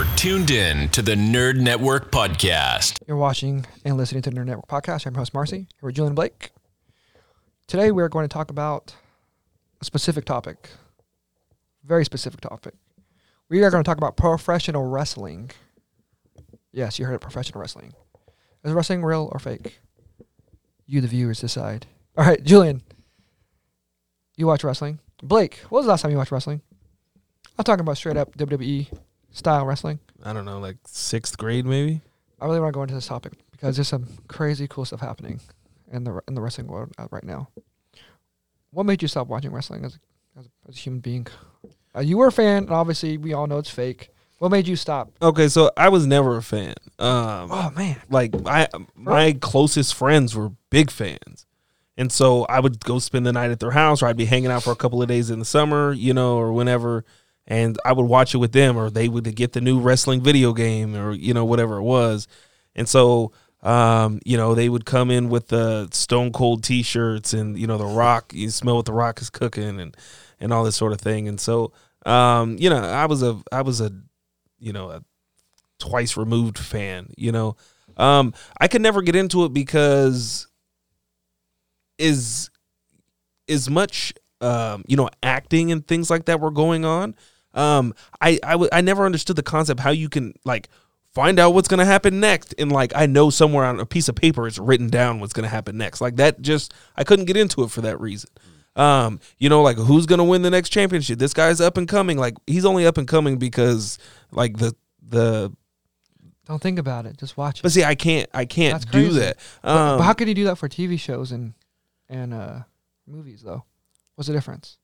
You're tuned in to the Nerd Network podcast. You're watching and listening to the Nerd Network podcast. I'm your host Marcy. Here with Julian Blake. Today we're going to talk about a specific topic, very specific topic. We are going to talk about professional wrestling. Yes, you heard it, professional wrestling. Is wrestling real or fake? You, the viewers, decide. All right, Julian, you watch wrestling. Blake, what was the last time you watched wrestling? I'm talking about straight up WWE style wrestling. I don't know, like sixth grade maybe. I really want to go into this topic because there's some crazy cool stuff happening in the in the wrestling world uh, right now. What made you stop watching wrestling as a, as as a human being? Uh, you were a fan, and obviously we all know it's fake. What made you stop? Okay, so I was never a fan. Um, Oh man, like I, my closest friends were big fans, and so I would go spend the night at their house, or I'd be hanging out for a couple of days in the summer, you know, or whenever, and I would watch it with them, or they would get the new wrestling video game, or you know, whatever it was, and so. Um, you know, they would come in with the Stone Cold T-shirts and you know the Rock. You smell what the Rock is cooking and and all this sort of thing. And so, um, you know, I was a I was a you know a twice removed fan. You know, um, I could never get into it because is as much um, you know acting and things like that were going on. Um, I I, w- I never understood the concept how you can like find out what's going to happen next and like I know somewhere on a piece of paper it's written down what's going to happen next. Like that just I couldn't get into it for that reason. Um, you know, like who's going to win the next championship? This guy's up and coming. Like he's only up and coming because like the the don't think about it. Just watch it. but see, I can't, I can't That's do crazy. that. But- Um, but how could you do that for TV shows and and uh, movies though? What's the difference?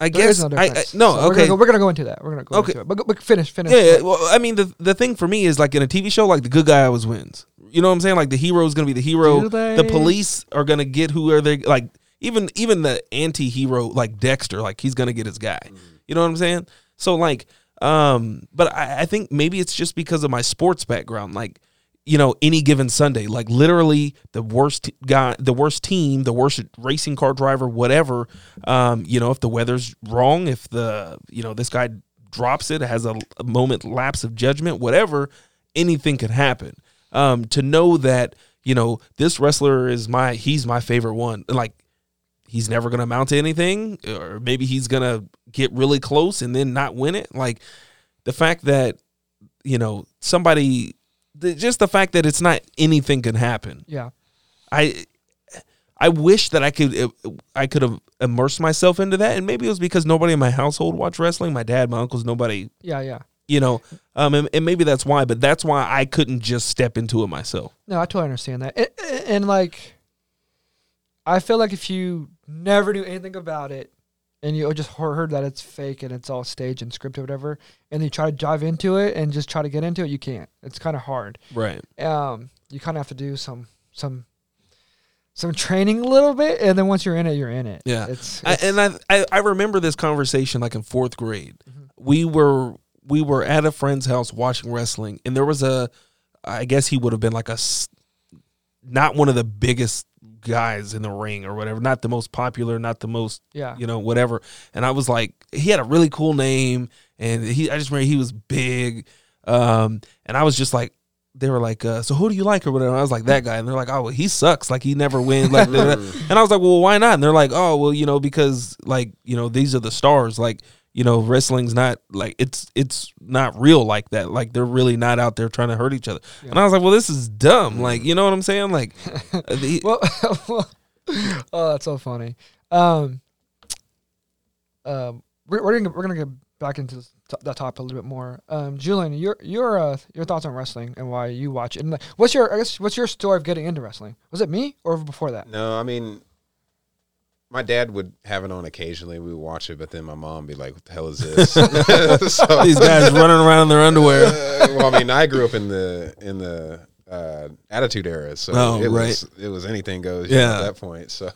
I There is guess, no I, I no, So We're okay, gonna, go, we're gonna go into that. We're gonna go Okay. into it. But, but finish, finish. yeah, yeah. Well, I mean, the the thing for me is like in a TV show, like the good guy always wins. You know what I'm saying? Like the hero is gonna be the hero. Do they? The police are gonna get who are they like. Even even the anti-hero like Dexter, like he's gonna get his guy. You know what I'm saying? So like, um, but I, I think maybe it's just because of my sports background. Like, you know, any given Sunday, like literally the worst guy, the worst team, the worst racing car driver, whatever. Um, you know, if the weather's wrong, if the you know this guy drops it, has a, a moment lapse of judgment, whatever, anything could happen. Um, to know that you know this wrestler is my he's my favorite one, like he's never gonna amount to anything, or maybe he's gonna get really close and then not win it. Like the fact that you know somebody, the, just the fact that it's not anything can happen. Yeah. I I wish that I could I could have immersed myself into that, and maybe it was because nobody in my household watched wrestling. My dad, my uncles, nobody, Yeah, yeah. you know, um, and, and maybe that's why. But that's why I couldn't just step into it myself. No, I totally understand that. And, and like, I feel like if you never knew anything about it and you just heard that it's fake and it's all staged and scripted, or whatever, and you try to dive into it and just try to get into it, you can't. It's kind of hard. Right. Um, you kind of have to do some some some training a little bit, and then once you're in it, you're in it. Yeah. It's, I, and I, I I remember this conversation like in fourth grade. Mhm. We were we were at a friend's house watching wrestling, and there was a, I guess he would have been like a, not one of the biggest guys in the ring or whatever, not the most popular, not the most yeah. you know whatever. And I was like, he had a really cool name, and he I just remember he was big, um, and I was just like. They were like, uh, "So who do you like?" or whatever. I was like, "That guy," and they're like, "Oh, well, he sucks. Like he never wins." Like. And I was like, well, why not? And they're like, oh, well, you know, because like, you know, these are the stars. Like, you know, wrestling's not like it's it's not real like that. Like they're really not out there trying to hurt each other. Yeah. And I was like, well, this is dumb. Like, you know what I'm saying? Like, uh, the, well, oh, that's so funny. Um, um, we're, we're gonna we're gonna get back into this, t- that topic a little bit more. Um, Julian, your your uh, your thoughts on wrestling and why you watch it, and like, what's your I guess what's your story of getting into wrestling? Was it me or before that? No, I mean, my dad would have it on occasionally. We would watch it, but then my mom would be like, "What the hell is this?" so, these guys running around in their underwear. uh, well, I mean, I grew up in the in the uh, Attitude Era, so Oh, it right. was it was anything goes. you know, at that point. So,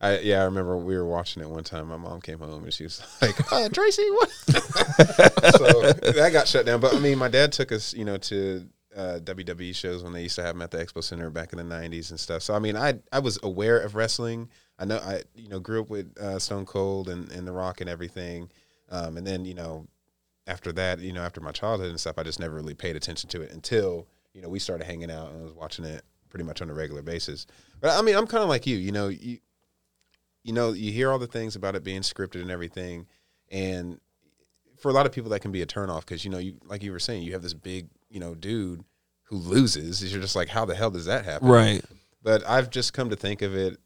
I yeah, I remember we were watching it one time. My mom came home and she was like, uh, "Tracy, what?" so that got shut down. But I mean, my dad took us, you know, to uh, WWE shows when they used to have them at the Expo Center back in the '90s and stuff. So I mean, I I was aware of wrestling. I know I you know grew up with uh, Stone Cold and, and The Rock and everything, um, and then you know after that, you know, after my childhood and stuff, I just never really paid attention to it until you know we started hanging out and I was watching it pretty much on a regular basis. But I mean, I'm kind of like you. You know, you you know, you hear all the things about it being scripted and everything, and for a lot of people that can be a turnoff because you know, you like you were saying, you have this big you know dude who loses. You're just like, how the hell does that happen? Right. But I've just come to think of it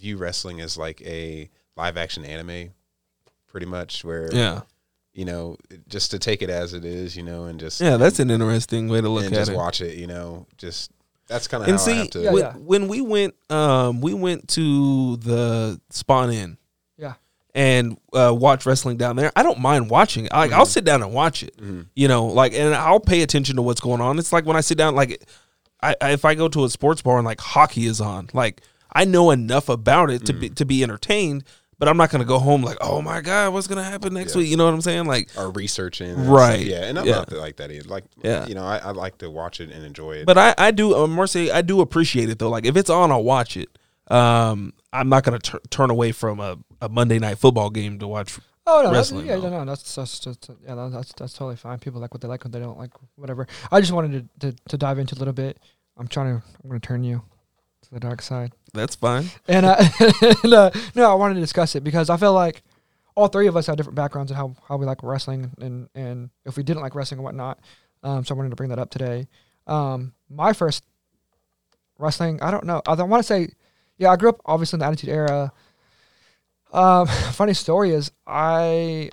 view wrestling as like a live action anime, pretty much where Yeah. you know just to take it as it is, you know, and just Yeah, that's an interesting way to look and at just it. watch it, you know, just that's kind of and how I see, have to. Yeah, when, yeah. when we went, um, we went to the Spawn Inn. Yeah. And uh, watch wrestling down there. I don't mind watching it. Like I'll Mm-hmm. sit down and watch it. You know, like, and I'll pay attention to what's going on. It's like when I sit down, like, I, I if I go to a sports bar and like hockey is on, like I know enough about it to Mm-hmm. be to be entertained. But I'm not gonna go home like, oh my god, what's gonna happen next Yeah. week? You know what I'm saying? Like, or researching, Right. Yeah, and I'm Yeah. not like that either. Like, Yeah. you know, I, I like to watch it and enjoy it. But I, I do, uh, Marcy, I do appreciate it though. Like if it's on, I'll watch it. Um, I'm not gonna tur turn away from a, a Monday night football game to watch. Oh no, that's, yeah, no, no, that's that's just yeah, that- that's that's totally fine. People like what they like, what they don't like, whatever. I just wanted to, to, to dive into a little bit. I'm trying to, I'm going to turn you to the dark side, That's fine. and, uh, and uh, no, I wanted to discuss it because I feel like all three of us have different backgrounds and how how we like wrestling and and if we didn't like wrestling and whatnot. Um, so I wanted to bring that up today. Um, my first wrestling, I don't know. I don't want to say, yeah, I grew up obviously in the Attitude Era. Um, funny story is I,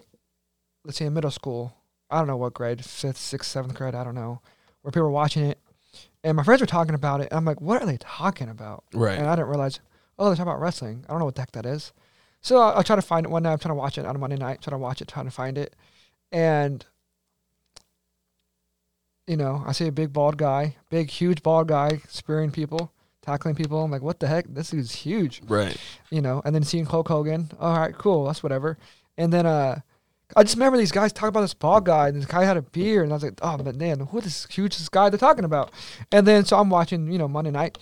let's say in middle school, I don't know what grade, fifth, sixth, seventh grade, I don't know, where people were watching it, and my friends were talking about it. And I'm like, what are they talking about? Right. And I didn't realize, oh, they're talking about wrestling. I don't know what the heck that is. So I, I try to find it one night. I'm trying to watch it on a Monday night, trying to watch it, trying to find it, and you know, I see a big bald guy, big huge bald guy spearing people, tackling people. I'm like, what the heck? This is huge Right. you know, and then seeing Hulk Hogan. All right, cool, that's whatever. And then uh, I just remember these guys talking about this bald guy, and this guy had a beard, and I was like, oh, but man, who this huge this guy they're talking about? And then so I'm watching, you know, Monday night,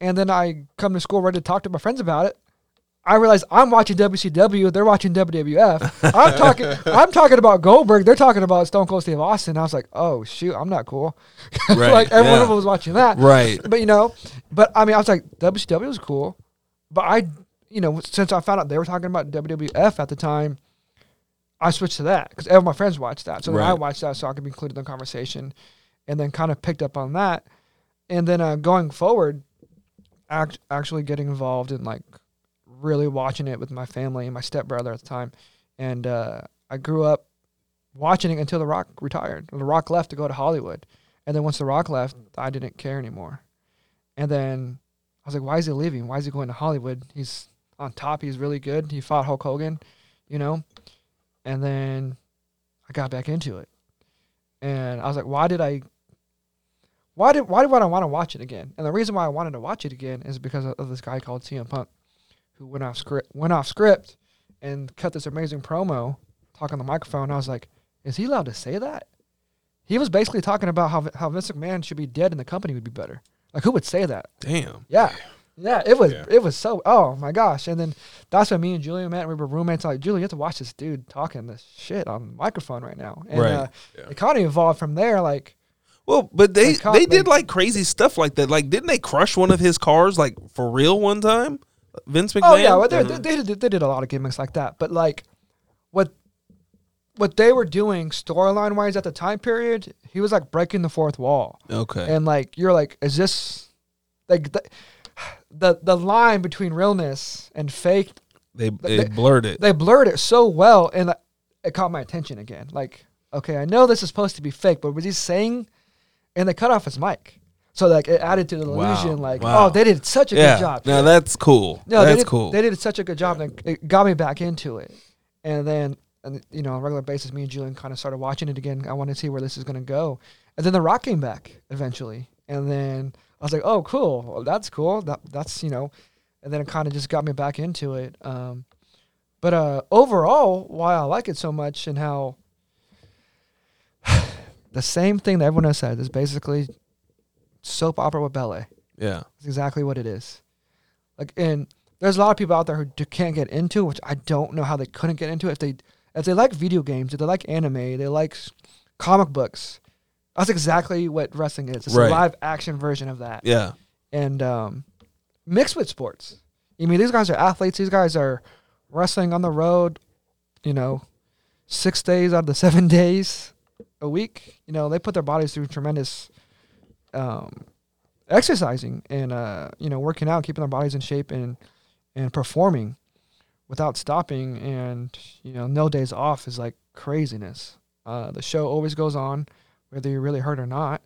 and then I come to school ready to talk to my friends about it. I realize I'm watching WCW, they're watching WWF. I'm talking, I'm talking about Goldberg, they're talking about Stone Cold Steve Austin. I was like, oh shoot, I'm not cool. Right, like everyone yeah. was watching that Right. but you know, but I mean, I was like, WCW was cool, but I, you know, since I found out they were talking about WWF at the time, I switched to that because all my friends watched that, so then I watched that so I could be included in the conversation, and then kind of picked up on that, and then uh, going forward, act- actually getting involved in like really watching it with my family and my stepbrother at the time, and uh, I grew up watching it until The Rock retired. The Rock left to go to Hollywood. And then once The Rock left, I didn't care anymore. And then I was like, why is he leaving? Why is he going to Hollywood? He's on top. He's really good. He fought Hulk Hogan, you know? And then I got back into it. And I was like, why did I why did why did I want to watch it again? And the reason why I wanted to watch it again is because of, of this guy called CM Punk who went off script went off script and cut this amazing promo talking on the microphone. I was like, is he allowed to say that? He was basically talking about how how Vince McMahon should be dead and the company would be better. Like who would say that? Damn. Yeah. Yeah, it was Yeah. it was so oh my gosh. And then that's when me and Julia met. We were roommates. I'm like, Julia, you have to watch this dude talking this shit on the microphone right now. And Right. uh, Yeah. it kind of evolved from there. Like, Well, but they Like, they did like- crazy stuff like that. Like, didn't they crush one of his cars like for real one time? Vince McMahon. oh yeah, well, they, did they did a lot of gimmicks like that. But like, what what they were doing storyline wise at the time period, he was like breaking the fourth wall. okay. and like you're like is this like the the, the line between realness and fake they they- they blurred it. they blurred it so well and it caught my attention again like okay i know this is supposed to be fake but was he saying and they cut off his mic so like it added to the Wow. illusion like Wow. oh they did such a yeah. good job Now that's cool. no, that's they did, cool. They did such a good job, and it got me back into it. And then, and you know, on a regular basis, me and Julian kind of started watching it again. I wanted to see where this is going to go. And then The Rock came back eventually, and then I was like, "Oh, cool! Well, that's cool. That that's you know." And then it kind of just got me back into it. Um, but uh, overall, why I like it so much and how the same thing that everyone has said is basically soap opera with ballet. yeah. It's exactly what it is. Like, and there's a lot of people out there who can't get into, which I don't know how they couldn't get into it if they If they like video games, if they like anime, they like comic books. That's exactly what wrestling is. It's Right. a live action version of that. Yeah. And um, mixed with sports. I mean, these guys are athletes. These guys are wrestling on the road, you know, six days out of the seven days a week. You know, they put their bodies through tremendous um, exercising and uh, you know working out, keeping their bodies in shape and and performing without stopping. And you know, no days off is like craziness. Uh, the show always goes on, whether you're really hurt or not.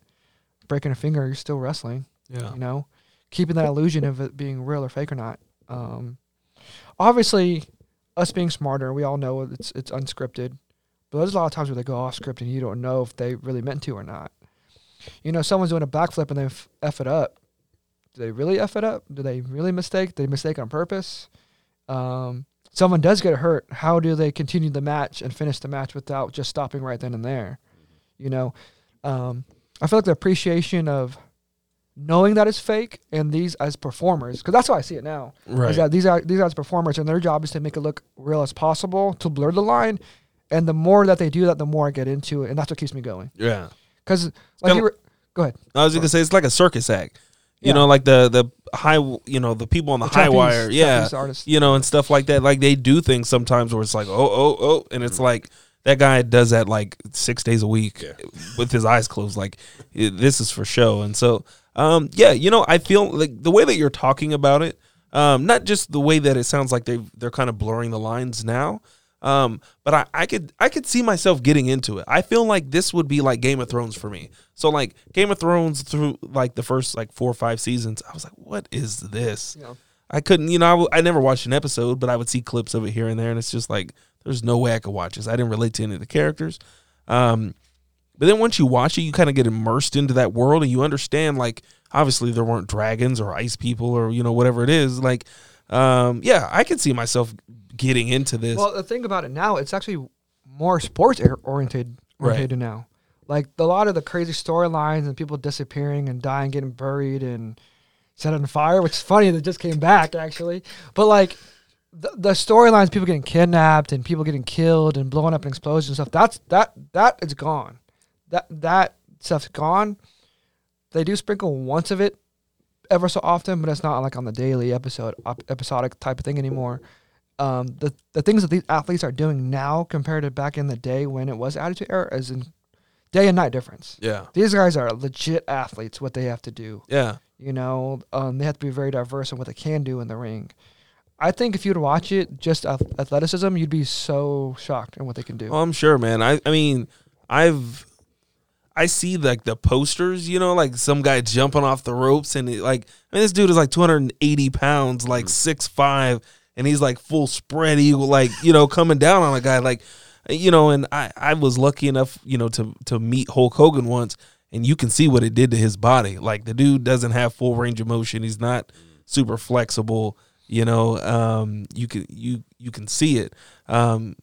Breaking a finger, you're still wrestling Yeah. you know, keeping that illusion of it being real or fake or not. Um, obviously, us being smarter, we all know it's it's unscripted, but there's a lot of times where they go off script and you don't know if they really meant to or not. You know, someone's doing a backflip and they f, f it up. Do they really f it up? Do they really mistake? Did they mistake on purpose? Um, someone does get hurt. How do they continue the match and finish the match without just stopping right then and there? You know, um, I feel like the appreciation of knowing that it's fake and these as performers because that's how I see it now. Right. Is that these are these are as performers and their job is to make it look real as possible to blur the line. And the more that they do that, the more I get into it, and that's what keeps me going. yeah. Because like you were, go ahead. I was gonna say it's like a circus act. You Yeah. know, like the the high, you know, the people on the, The high trapeze- wire, yeah, you know, and stuff like that. Like they do things sometimes where it's like, oh, oh, oh, and it's like that guy does that like six days a week Yeah. with his eyes closed. Like this is for show, and so, um, yeah, you know, I feel like the way that you're talking about it, um, not just the way that it sounds like they they're kind of blurring the lines now. Um, but I, I could I could see myself getting into it. I feel like this would be like Game of Thrones for me. So like Game of Thrones through like the first like four or five seasons, I was like, what is this? Yeah. I couldn't, you know, I, w- I never watched an episode, but I would see clips of it here and there, and it's just like there's no way I could watch this. I didn't relate to any of the characters. Um, but then once you watch it, you kind of get immersed into that world, and you understand like obviously there weren't dragons or ice people or you know whatever it is. Like, um, yeah, I could see myself getting into this. Well, the thing about it now, it's actually more sports or- oriented Right. oriented now. Like a lot of the crazy storylines and people disappearing and dying, getting buried and set on fire, which is funny that just came back actually. But like the, the storylines, people getting kidnapped and people getting killed and blowing up in explosions and stuff. That's that that is gone. That that stuff's gone. They do sprinkle once of it ever so often, but it's not like on the daily episode op- episodic type of thing anymore um, the the things that these athletes are doing now compared to back in the day when it was Attitude Era is in day and night difference. yeah, These guys are legit athletes. What they have to do, yeah, you know, um, they have to be very diverse in what they can do in the ring. I think if you'd watch it, just athleticism, you'd be so shocked in what they can do. Well, I'm sure, man. I I mean, I've I see like the posters, you know, like some guy jumping off the ropes, and it, like I mean, this dude is like 280 pounds, like mm. six five, and he's like full spread eagle, like you know, coming down on a guy, like you know. And I I was lucky enough, you know, to to meet Hulk Hogan once, and you can see what it did to his body. Like the dude doesn't have full range of motion. He's not mm. super flexible. You know, um, you can you you can see it. Um,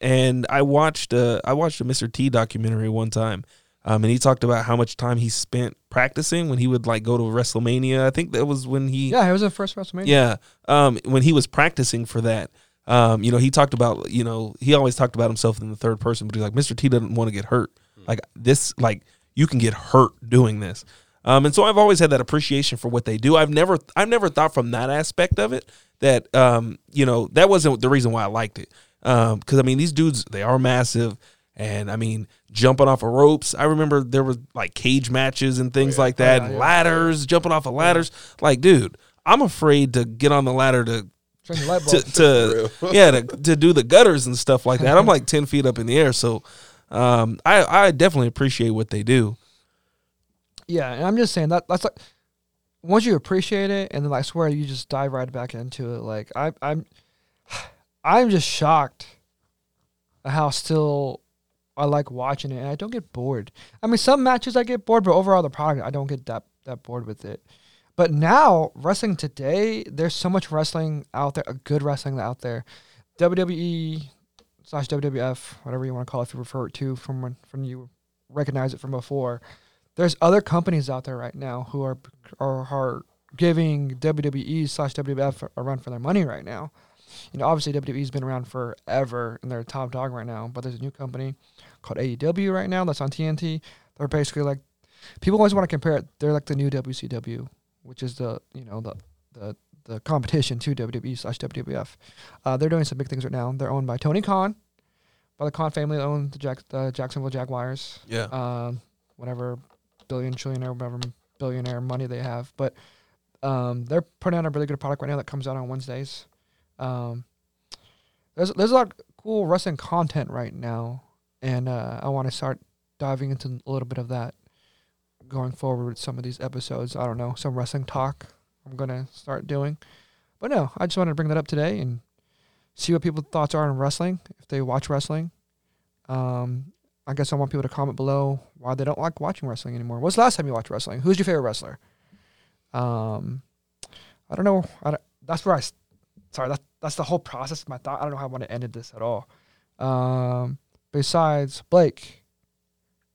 and I watched uh, I watched a Mr. T documentary one time, um, and he talked about how much time he spent practicing when he would like go to WrestleMania. I think that was when he yeah, it was the first WrestleMania. yeah um, when he was practicing for that. Um, you know, he talked about you know he always talked about himself in the third person, but he's like Mr. T doesn't want to get hurt. Like this, like you can get hurt doing this. Um, and so I've always had that appreciation for what they do. I've never I've never thought from that aspect of it that um, you know that wasn't the reason why I liked it. Because I mean these dudes they are massive, and I mean jumping off of ropes. I remember there was like cage matches and things like that, Oh, yeah, yeah. ladders, jumping off of ladders. Like, dude, I'm afraid to get on the ladder to Turn your light to, to yeah to, to do the gutters and stuff like that. I'm like ten feet up in the air, so um, I I definitely appreciate what they do. Yeah, and I'm just saying that that's like once you appreciate it, and then I swear you just dive right back into it. Like I, I'm, I'm just shocked at how still I like watching it, and I don't get bored. I mean, some matches I get bored, but overall the product I don't get that that bored with it. But now wrestling today, there's so much wrestling out there, a good wrestling out there. WWE slash WWF, whatever you want to call it, if you refer it to from when from you recognize it from before there's other companies out there right now who are are, are giving WWE slash WWF a run for their money right now. you know, obviously WWE's been around forever and they're a top dog right now. But there's a new company called AEW right now that's on TNT. They're basically like people always want to compare it. They're like the new WCW, which is the you know the the the competition to WWE slash WWF. Uh, they're doing some big things right now. They're owned by Tony Khan, by the Khan family. They own the, Jack, the Jacksonville Jaguars. Yeah. Um, whatever billion, trillionaire, whatever billionaire money they have. But um, they're putting out a really good product right now that comes out on Wednesdays. Um, there's there's a lot of cool wrestling content right now, and uh, I want to start diving into a little bit of that going forward with some of these episodes. I don't know some wrestling talk I'm gonna start doing, but no, I just wanted to bring that up today and see what people's thoughts are on wrestling if they watch wrestling. Um, I guess I want people to comment below why they don't like watching wrestling anymore. What's the last time you watched wrestling? Who's your favorite wrestler? Um, I don't know. I don't, that's where I. Sorry, that's that's the whole process. of My thought. I don't know how I want to end this at all. Um, besides Blake,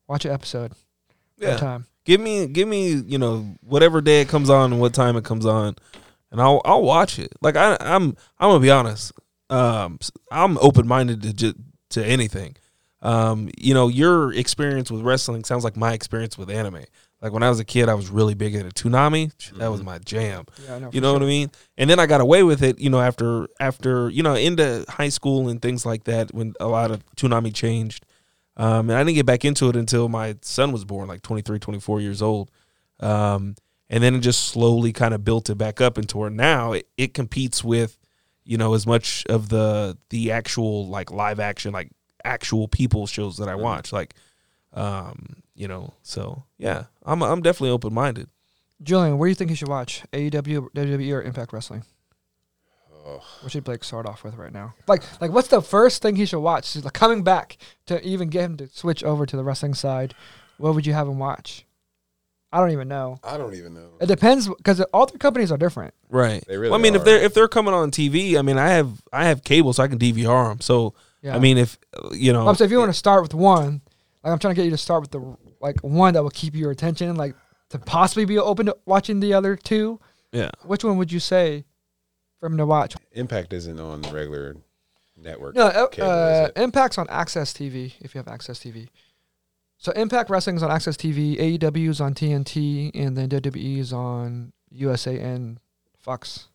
watch an episode. Yeah. Time. Give me, give me, you know, whatever day it comes on and what time it comes on, and I'll I'll watch it. Like I, I'm I'm gonna be honest. Um, I'm open minded to to anything. Um, you know, your experience with wrestling sounds like my experience with anime. Like when I was a kid, I was really big into Toonami. That was my jam. Yeah, know. You know what I mean? And then I got away with it, you know, after after you know into high school and things like that when a lot of Toonami changed. Um, and I didn't get back into it until my son was born, like 23, 24 years old. Um, and then it just slowly kind of built it back up into where now it, it competes with, you know, as much of the the actual like live action, like actual people shows that I watch, like, um, you know. So yeah, I'm I'm definitely open minded. Julian, what do you think you should watch? AEW, WWE, or Impact Wrestling? Oh, What should Blake start off with right now? Like, like what's the first thing he should watch? He's like coming back to even get him to switch over to the wrestling side. What would you have him watch? I don't even know. I don't even know. It depends because all three companies are different. Right. They really well, I mean, if they're if they're coming on TV, I mean, I have I have cable, so I can DVR them. So Yeah. I mean, if you know, I'm saying if you want to start with one, like I'm trying to get you to start with the like one that will keep your attention, like to possibly be open to watching the other two. yeah, Which one would you say for him to watch? Impact isn't on the regular network. No, uh, cable, uh. Impact's on AXS TV if you have AXS TV. So Impact Wrestling's on AXS TV, AEW is on TNT, and then WWE is on USA and Fox.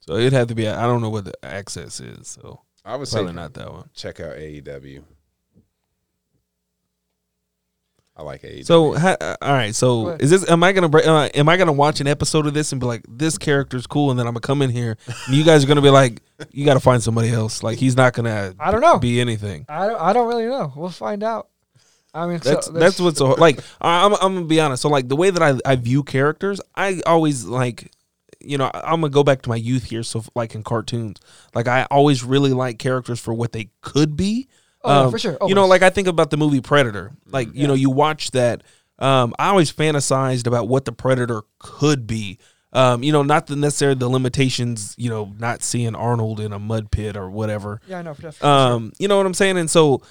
so it'd have to be. I don't know what the access is, so I would say not that one. check out AEW. I like AEW. So ha, uh, all right, so ahead. is this? Am I gonna br- uh, am I gonna watch an episode of this and be like, this character's cool, and then I'm gonna come in here, and you guys are gonna be like, you got to find somebody else. Like he's not gonna. I don't know. Be anything. I don't, I don't really know. We'll find out. I mean, so That's there's- that's what's so like. I- I'm I'm gonna be honest. So like the way that I I view characters, I always like, you know, I'm gonna go back to my youth here. So like in cartoons, like I always really like characters for what they could be. Oh, Um, for sure. You know, like I think about the movie Predator. Like you know, you watch that. Um, I always fantasized about what the Predator could be. Um, you know, not the necessarily the limitations. You know, not seeing Arnold in a mud pit or whatever. yeah, I know. For definitely. Um, you know what I'm saying? And so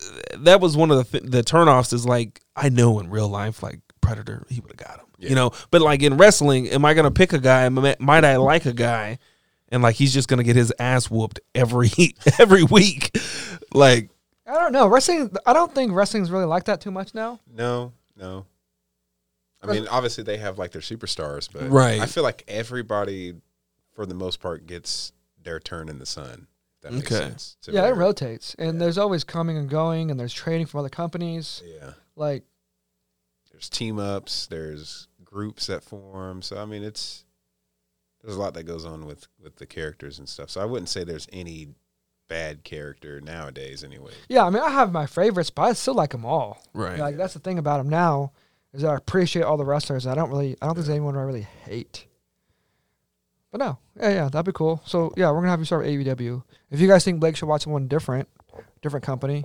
uh, that was one of the th- the turnoffs is like I know in real life like Predator he would have got him. You know, but like in wrestling, am I gonna pick a guy? Might might I like a guy? And like he's just gonna get his ass whooped every every week, like I don't know. Wrestling. I don't think wrestling's really like that too much now. no, no. I mean, obviously they have like their superstars, but Right. I feel like everybody, for the most part, gets their turn in the sun. That makes Okay. sense. to yeah, it rotates, and there's always coming and going, and there's trading from other companies. Yeah. Like, There's team ups. There's groups that form. So I mean, it's there's a lot that goes on with with the characters and stuff. So I wouldn't say there's any bad character nowadays, anyway. yeah, I mean, I have my favorites, but I still like them all. right. Like that's the thing about them now is that I appreciate all the wrestlers. I don't really, I don't think there's anyone I really hate. But no, yeah, yeah, that'd be cool. So yeah, we're gonna have you start with AEW. If you guys think Blake should watch someone different, different company,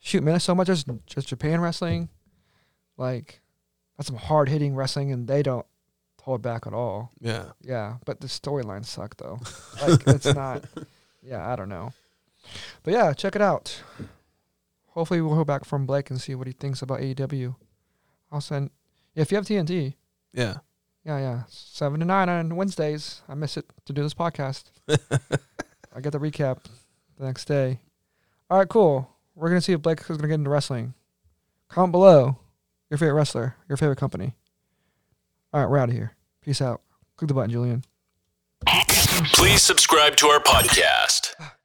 shoot, man, there's so much. There's just Japan wrestling, like that's some hard hitting wrestling, and they don't hold back at all. yeah. Yeah, but the storylines suck though. Like it's not. Yeah, I don't know. But yeah, check it out. Hopefully we'll hear back from Blake and see what he thinks about AEW. I'll send. If you have TNT, Yeah. Yeah, yeah. Seven to nine on Wednesdays. I miss it to do this podcast. I get the recap the next day. All right, cool. We're gonna see if Blake is gonna get into wrestling. Comment below your favorite wrestler, your favorite company. All right, we're out of here. Peace out. Click the button, Julian. Please subscribe to our podcast.